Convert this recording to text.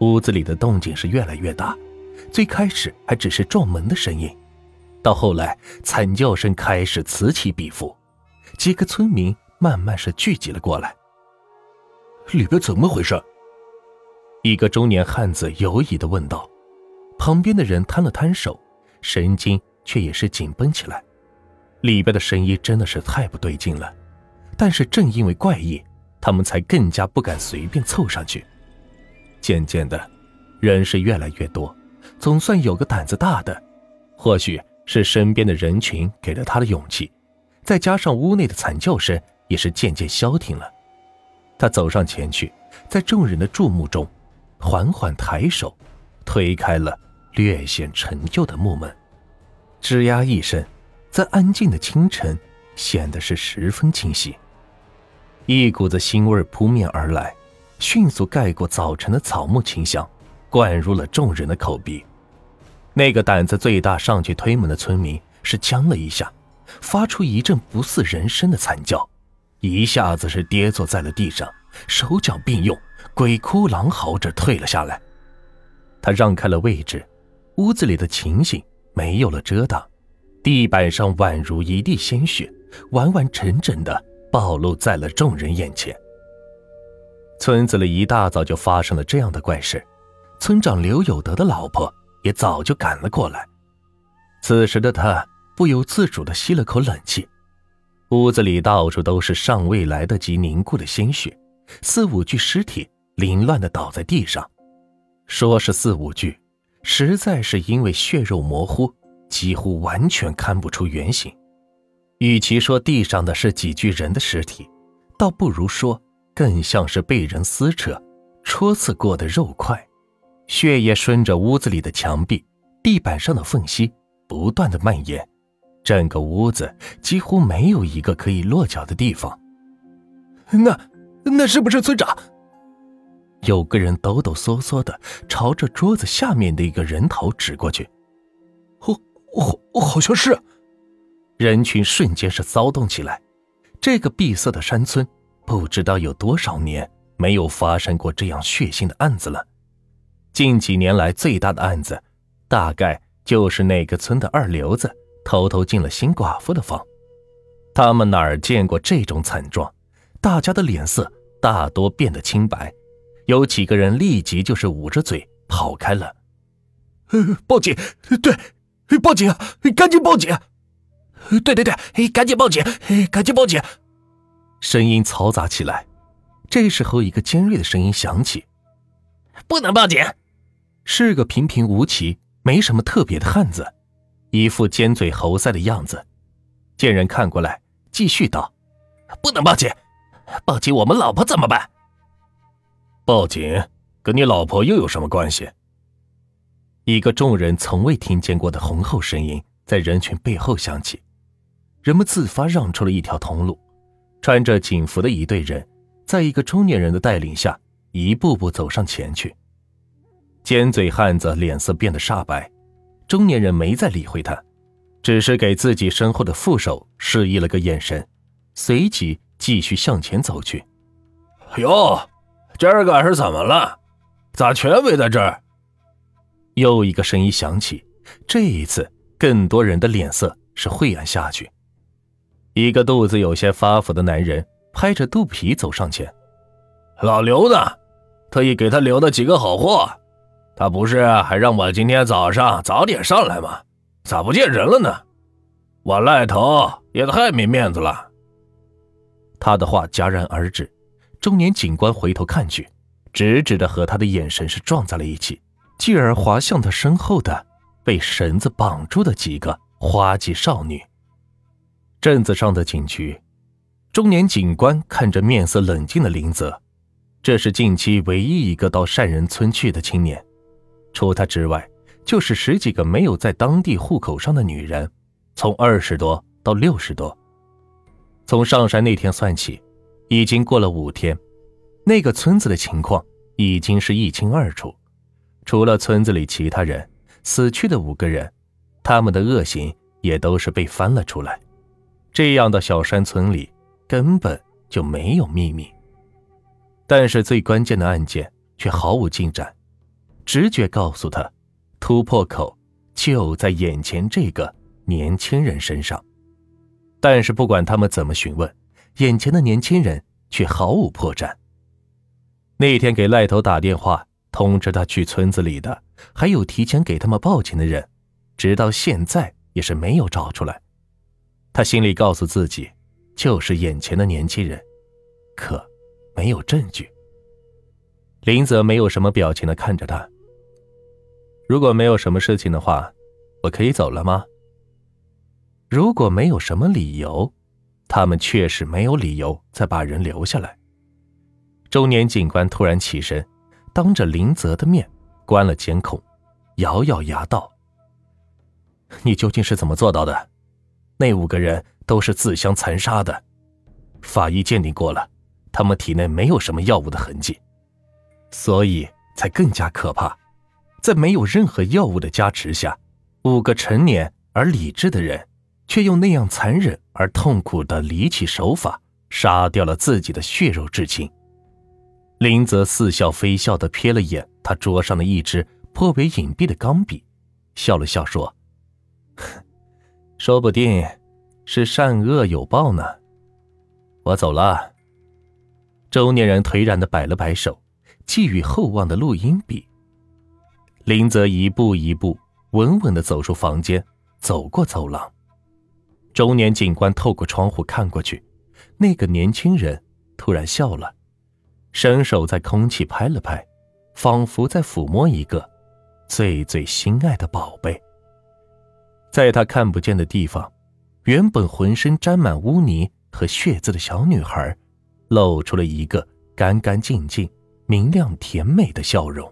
屋子里的动静是越来越大，最开始还只是撞门的声音，到后来惨叫声开始此起彼伏，几个村民慢慢是聚集了过来。里边怎么回事？一个中年汉子犹疑的问道。旁边的人摊了摊手，神经却也是紧绷起来。里边的声音真的是太不对劲了，但是正因为怪异，他们才更加不敢随便凑上去。渐渐的，人是越来越多，总算有个胆子大的，或许是身边的人群给了他的勇气，再加上屋内的惨叫声也是渐渐消停了。他走上前去，在众人的注目中，缓缓抬手，推开了略显陈旧的木门，吱呀一声。在安静的清晨，显得是十分清晰。一股子腥味扑面而来，迅速盖过早晨的草木清香，灌入了众人的口鼻。那个胆子最大上去推门的村民是僵了一下，发出一阵不似人声的惨叫，一下子是跌坐在了地上，手脚并用，鬼哭狼嚎着退了下来。他让开了位置，屋子里的情形没有了遮挡。地板上宛如一地鲜血，完完整整的暴露在了众人眼前。村子里一大早就发生了这样的怪事，村长刘有德的老婆也早就赶了过来。此时的他不由自主的吸了口冷气，屋子里到处都是尚未来得及凝固的鲜血，四五具尸体凌乱的倒在地上。说是四五具，实在是因为血肉模糊。几乎完全看不出原形，与其说地上的是几具人的尸体，倒不如说更像是被人撕扯、戳刺过的肉块，血液顺着屋子里的墙壁、地板上的缝隙不断的蔓延，整个屋子几乎没有一个可以落脚的地方。那那是不是村长？有个人抖抖嗦嗦的朝着桌子下面的一个人头指过去。我我好像是，人群瞬间是骚动起来。这个闭塞的山村，不知道有多少年没有发生过这样血腥的案子了。近几年来最大的案子，大概就是那个村的二流子偷偷进了新寡妇的房。他们哪儿见过这种惨状？大家的脸色大多变得清白，有几个人立即就是捂着嘴跑开了。呃，报警！对。报警！赶紧报警！对对对，赶紧报警！赶紧报警！声音嘈杂起来。这时候，一个尖锐的声音响起：“不能报警！”是个平平无奇、没什么特别的汉子，一副尖嘴猴腮的样子。见人看过来，继续道：“不能报警！报警，我们老婆怎么办？”报警，跟你老婆又有什么关系？一个众人从未听见过的浑厚声音在人群背后响起，人们自发让出了一条通路。穿着警服的一队人，在一个中年人的带领下，一步步走上前去。尖嘴汉子脸色变得煞白，中年人没再理会他，只是给自己身后的副手示意了个眼神，随即继续向前走去。哟，今儿个是怎么了？咋全围在这儿？又一个声音响起，这一次，更多人的脸色是晦暗下去。一个肚子有些发福的男人拍着肚皮走上前：“老刘呢？特意给他留的几个好货，他不是还让我今天早上早点上来吗？咋不见人了呢？我赖头也太没面子了。”他的话戛然而止，中年警官回头看去，直直的和他的眼神是撞在了一起。继而滑向他身后的被绳子绑住的几个花季少女。镇子上的警局，中年警官看着面色冷静的林泽，这是近期唯一一个到善人村去的青年，除他之外，就是十几个没有在当地户口上的女人，从二十多到六十多。从上山那天算起，已经过了五天，那个村子的情况已经是一清二楚。除了村子里其他人死去的五个人，他们的恶行也都是被翻了出来。这样的小山村里根本就没有秘密。但是最关键的案件却毫无进展。直觉告诉他，突破口就在眼前这个年轻人身上。但是不管他们怎么询问，眼前的年轻人却毫无破绽。那天给赖头打电话通知他去村子里的，还有提前给他们报警的人，直到现在也是没有找出来。他心里告诉自己，就是眼前的年轻人，可没有证据。林泽没有什么表情的看着他。如果没有什么事情的话，我可以走了吗？如果没有什么理由，他们确实没有理由再把人留下来。中年警官突然起身，当着林泽的面关了监控，咬咬牙道：“你究竟是怎么做到的？那五个人都是自相残杀的，法医鉴定过了，他们体内没有什么药物的痕迹，所以才更加可怕。在没有任何药物的加持下，五个成年而理智的人，却用那样残忍而痛苦的离奇手法杀掉了自己的血肉至亲。”林泽似笑非笑的瞥了眼他桌上的一支颇为隐蔽的钢笔，笑了笑说：“ 说不定是善恶有报呢。我走了。”中年人颓然的摆了摆手，寄予厚望的录音笔。林泽一步一步稳稳的走出房间，走过走廊。中年警官透过窗户看过去，那个年轻人突然笑了。伸手在空气拍了拍，仿佛在抚摸一个最最心爱的宝贝。在他看不见的地方，原本浑身沾满污泥和血渍的小女孩，露出了一个干干净净、明亮甜美的笑容。